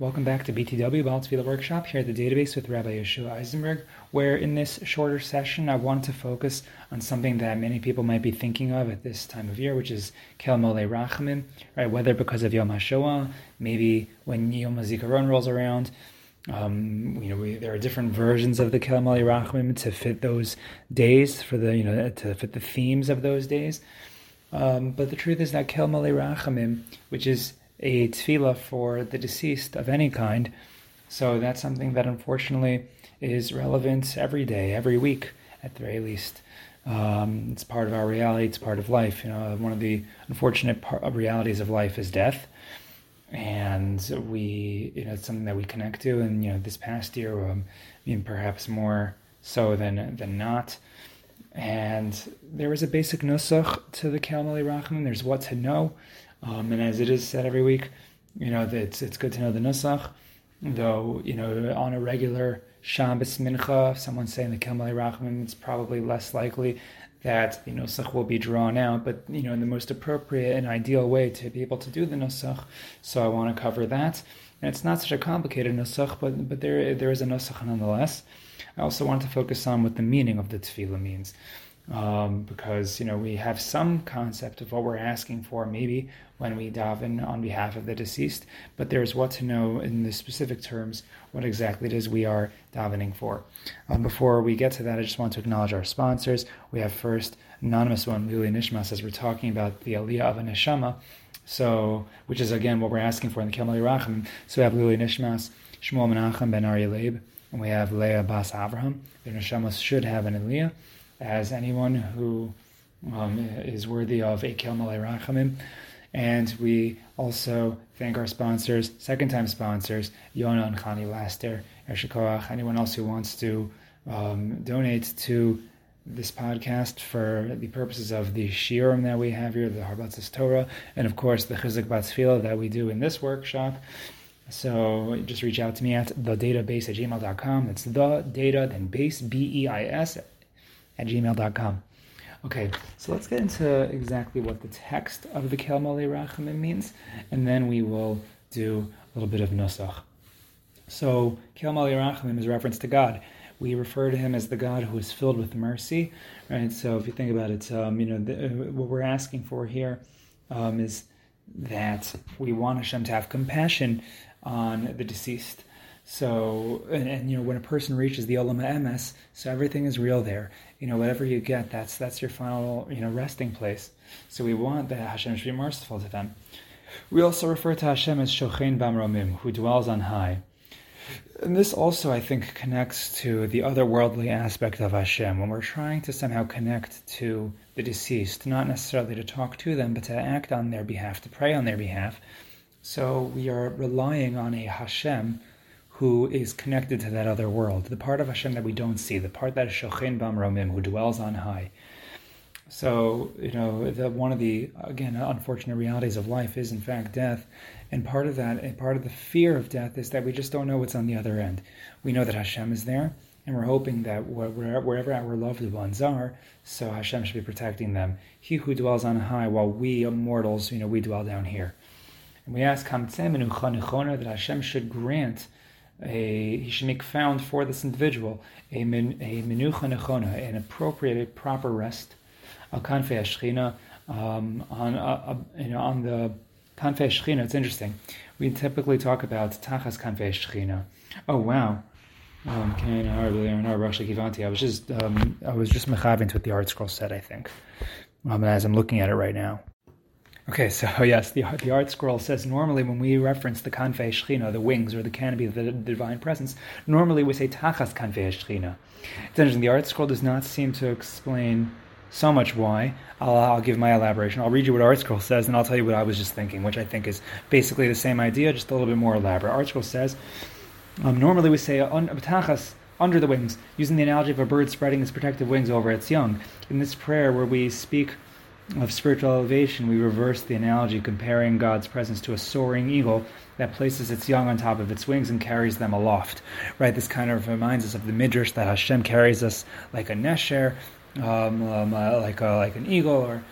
Welcome back to BTW Baal Tefillah Workshop here at the database with Rabbi Yeshua Eisenberg, where in this shorter session I want to focus on something that many people might be thinking of at this time of year, which is Keil Malei Rachamim, right? Whether because of Yom HaShoah, maybe when Yom HaZikaron rolls around, um, you know, we, there are different versions of the Keil Malei Rachamim to fit those days, for the you know to fit the themes of those days. Um, but the truth is that Keil Malei Rachamim, which is a tefillah for the deceased of any kind. So that's something that unfortunately is relevant every day, every week at the very least. Um, it's part of our reality. It's part of life. You know, one of the unfortunate par- realities of life is death, and we, you know, it's something that we connect to. And you know, this past year, um, I mean, perhaps more so than than not. And there was a basic nusach to the Kalmali Rachman. There's what to know. Um, and as it is said every week, you know, it's it's good to know the nusach. Though you know, on a regular Shabbos mincha, if someone's saying the Kelmali Rachman, it's probably less likely that the nusach will be drawn out. But you know, in the most appropriate and ideal way to be able to do the nusach. So I want to cover that. And it's not such a complicated nusach, but but there there is a nusach nonetheless. I also want to focus on what the meaning of the tefillah means um, because you know we have some concept of what we're asking for maybe when we daven on behalf of the deceased, but there's what to know in the specific terms what exactly it is we are davening for. Um, before we get to that, I just want to acknowledge our sponsors. We have first anonymous one, L'ilui Nishmas, as we're talking about the Aliyah of a Neshama. So, which is again what we're asking for in the Kelmali Racham. So we have L'ilui Nishmas, Shmuel Menachem Ben Ari Leib, and we have Leah Bas Avraham. Their Neshamas should have an Aliyah as anyone who um, is worthy of a Kel Malay Rachamim. And we also thank our sponsors, second time sponsors, Yona and Khani Laster, Ershikoach, anyone else who wants to um, donate to this podcast for the purposes of the shiurim that we have here, the Harbatzis Torah, and of course the Chizuk Batzfila that we do in this workshop. So just reach out to me at the database at gmail.com. It's the data, then base, B E I S, at gmail.com. Okay, so let's get into exactly what the text of the Kel Mali Rachamim means, and then we will do a little bit of Nusach. So, Kel Mali Rachamim is reference to God. We refer to him as the God who is filled with mercy, right? So, if you think about it, um, you know, the, uh, what we're asking for here um, is that we want Hashem to have compassion on the deceased. So, and, and, you know, when a person reaches the Olam Emes, so everything is real there. You know, whatever you get, that's that's your final, you know, resting place. So we want that Hashem should be merciful to them. We also refer to Hashem as Shochein Bamromim, who dwells on high. And this also, I think, connects to the otherworldly aspect of Hashem. When we're trying to somehow connect to the deceased, not necessarily to talk to them, but to act on their behalf, to pray on their behalf. So we are relying on a Hashem who is connected to that other world, the part of Hashem that we don't see, the part that is Shochin Bam Romim, who dwells on high. So, you know, the, one of the, again, unfortunate realities of life is, in fact, death. And part of that, and part of the fear of death is that we just don't know what's on the other end. We know that Hashem is there, and we're hoping that wherever our loved ones are, so Hashem should be protecting them. He who dwells on high, while we mortals, you know, we dwell down here. And we ask that Hashem should grant a he should make found for this individual a min, a menucha nechona, an appropriate, a proper rest, a kanfei ashchina, um, on uh, you know on the kanfei ashchina. It's interesting. We typically talk about tachas kanfei ashchina. Oh wow. Um, I was just um, I was just mechaving to what the ArtScroll said. I think um, as I'm looking at it right now. Okay, so yes, the, the ArtScroll says normally when we reference the kanfei shechina, the wings or the canopy of the, the divine presence, normally we say tachas kanfei shechina. It's interesting. The ArtScroll does not seem to explain so much why. I'll, I'll give my elaboration. I'll read you what ArtScroll says, and I'll tell you what I was just thinking, which I think is basically the same idea, just a little bit more elaborate. ArtScroll says um, normally we say tachas under the wings, using the analogy of a bird spreading its protective wings over its young. In this prayer, where we speak of spiritual elevation, we reverse the analogy comparing God's presence to a soaring eagle that places its young on top of its wings and carries them aloft. Right? This kind of reminds us of the midrash that Hashem carries us like a nesher, um, um, uh, like a, like an eagle, or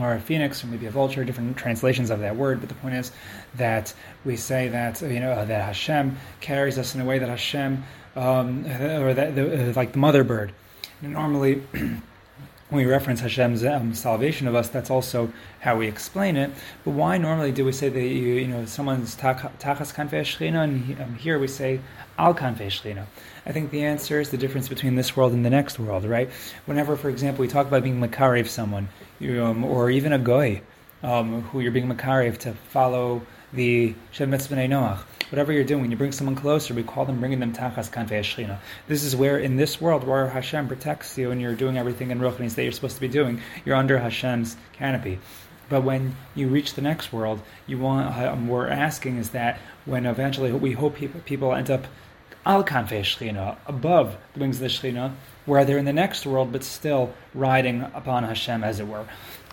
or a phoenix, or maybe a vulture, different translations of that word. But the point is that we say that you know that Hashem carries us in a way that Hashem, um, or that the, like the mother bird. Normally. when we reference Hashem's um, salvation of us, that's also how we explain it. But why normally do we say that you, you know someone's tachas kanfei shechina, and um, here we say al kanfei shechina? I think the answer is the difference between this world and the next world, right? Whenever, for example, we talk about being makari of someone, you, um, or even a goy, um, who you're being makari to follow the Shem Mitzvah Noach. Whatever you're doing, when you bring someone closer, we call them bringing them tachas kanfei shechina. This is where, in this world, where Hashem protects you and you're doing everything in ruchnis that you're supposed to be doing, you're under Hashem's canopy. But when you reach the next world, you want. Um, we're asking is that when eventually we hope people, people end up al kanfei above the wings of the shechina, where they're in the next world, but still riding upon Hashem, as it were.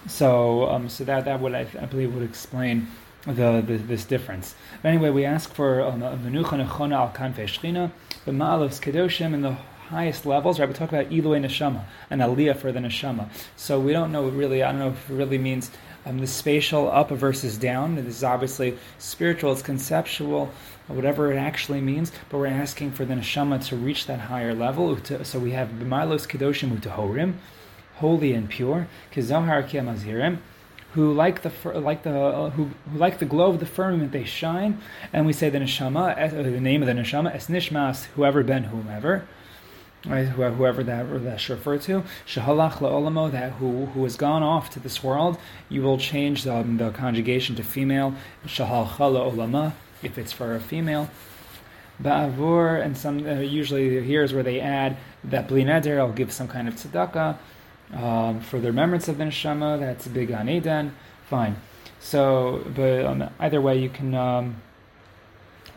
So, um, so that that would I, I, believe would explain the, the, this difference. But anyway, we ask for menucha nechona al kanfei shechina, the ma'alos kedoshim, in the highest levels. Right, we talk about ilui neshama, and aliyah for the neshama. So we don't know really. I don't know if it really means um, the spatial up versus down. This is obviously spiritual, it's conceptual, whatever it actually means, but we're asking for the neshama to reach that higher level. So we have b'malos kedoshim utahorim, holy and pure, kizahar kiamazirim, who like the like the uh, who, who like the glow of the firmament they shine, and we say the neshama, uh, the name of the neshama, es nishmas, whoever ben whomever right? Whoever that that's referred to, shahalach laolamo, that who who has gone off to this world, you will change um, the conjugation to female, shahal olama, if it's for a female. Ba'avur, and some uh, usually here is where they add that bli neder, I'll give some kind of tzedakah um, for the remembrance of the neshama. That's b'Gan Eden. Fine. So, but um, either way, you can. Um,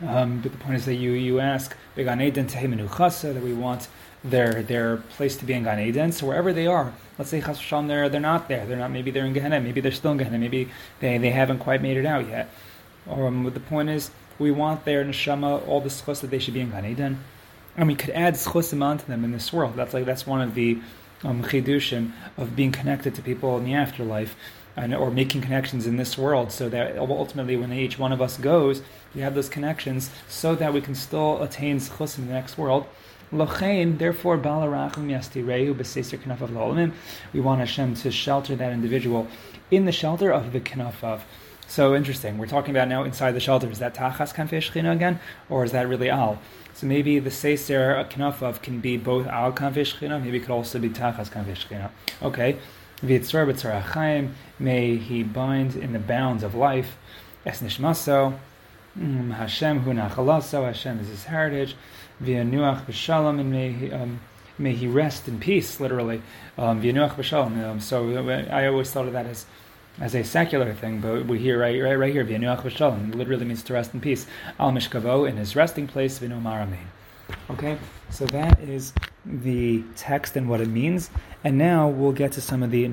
um, but the point is that you you ask b'Gan Eden that we want their their place to be in Gan Eden. So wherever they are, let's say Chas Shalom, they're they're not there. They're not. Maybe they're in Gehenna. Maybe they're still in Gehenna. Maybe they, they haven't quite made it out yet. Um, the point is, we want their neshama all the zchus that they should be in Gan Eden, and we could add zchusim onto them in this world. That's like that's one of the um, chidushim of being connected to people in the afterlife. And, or making connections in this world, so that ultimately, when each one of us goes, we have those connections, so that we can still attain zchus in the next world, Lochain, therefore, Balarachim Yastirehu B'Seser Knafav Lolamim. We want Hashem to shelter that individual in the shelter of the Knafav. So interesting. We're talking about now inside the shelter. Is that Tachas Kanfei again, or is that really Al? So maybe the Seser Knafav can be both Al Kanfei maybe it could also be Tachas Kanfei Okay. V'yitzor b'tzarachayim, may he bind in the bounds of life. Es nishmaso, mm, Hashem hu nachalaso, Hashem is his heritage v'yanuach b'shalom, and may he, um, may he rest in peace, literally. Um, v'yanuach b'shalom. Um, so I always thought of that as as a secular thing, but we hear right, right, right here, v'yanuach b'shalom, literally means to rest in peace. Al mishkavo, in his resting place, v'nomar amen. Okay, so that is the text and what it means, and now we'll get to some of the.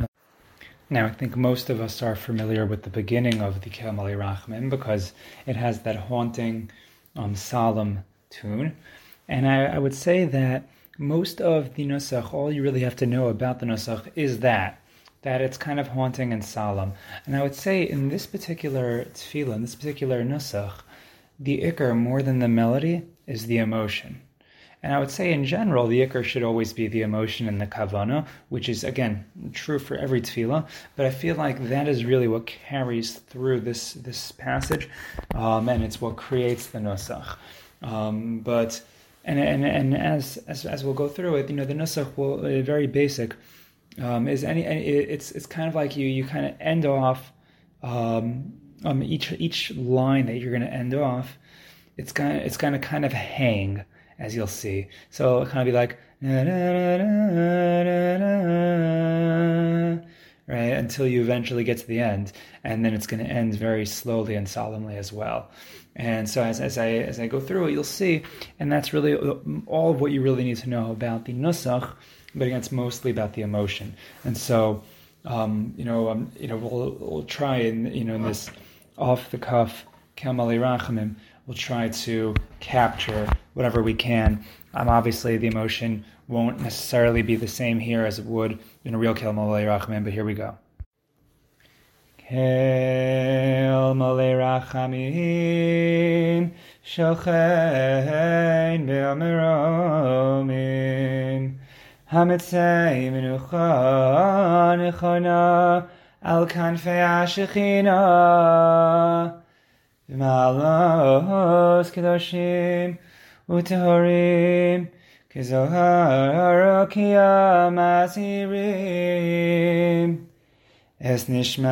Now, I think most of us are familiar with the beginning of the Kel Rachman because it has that haunting, um, solemn tune. And I, I would say that most of the Nusach, all you really have to know about the Nusach is that, that it's kind of haunting and solemn. And I would say in this particular tefillah, in this particular Nusach, the ikar, more than the melody, is the emotion. And I would say in general, the ikar should always be the emotion and the kavana, which is again true for every tefillah. But I feel like that is really what carries through this this passage, um, and it's what creates the nusach. Um, but and and and as, as as we'll go through it, you know, the nusach will uh, very basic. Um, is any it's it's kind of like you you kind of end off um, um, each each line that you're going to end off. It's kind of, it's going to kind of hang as you'll see. So it'll kind of be like right until you eventually get to the end, and then it's going to end very slowly and solemnly as well. And so as, as I as I go through it, you'll see, and that's really all of what you really need to know about the nusach. But again, it's mostly about the emotion. And so, um, you know, um, you know, we'll, we'll try and you know in this off the cuff Kamali Rachamim, we'll try to capture whatever we can. Um, obviously, the emotion won't necessarily be the same here as it would in a real Kamali Rachamim, but here we go. Kel Malay Rachamim Shochein Hamitzei Menucha Nechona Al Kanfei Ashechina V'malos Kedoshim Utehorim Kezohar Kiyam Asirim Es Nishmas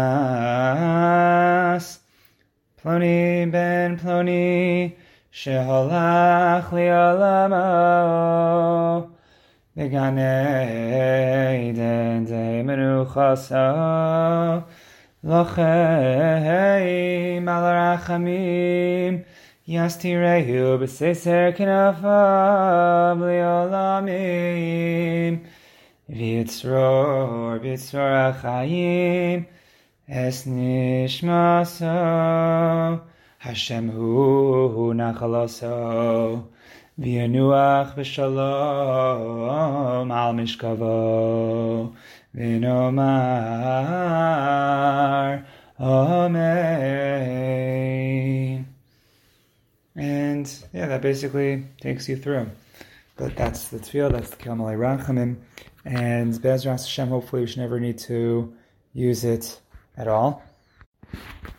Ploni ben Ploni בגן עדן זמרו חסה לוחם על הרחמים יסתירהו בססר כנפיו לעולמים ויצרור בצרור החיים אס נשמע השם הוא נחלו V'yanuach B'Shalom Al Mishkavo, V'nomar, Amen. And yeah, that basically takes you through. But that's the tefillah, that's the Kamalei Rachamim. And Bezras Hashem, hopefully we should never need to use it at all.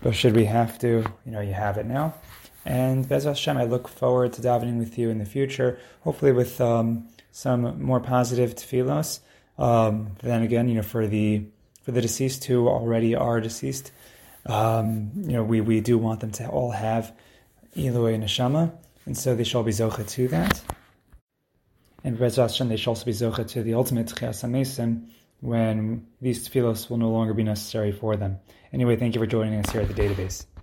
But should we have to, you know, you have it now. And Bezras Hashem, I look forward to davening with you in the future, hopefully with um, some more positive tefillos. Um, then again, you know, for the for the deceased who already are deceased, um, you know, we, we do want them to all have Ilui Neshama, and so they shall be zocha to that. And Bezras Hashem, they shall also be zocha to the ultimate Tchias HaMesim when these tefillos will no longer be necessary for them. Anyway, thank you for joining us here at the database.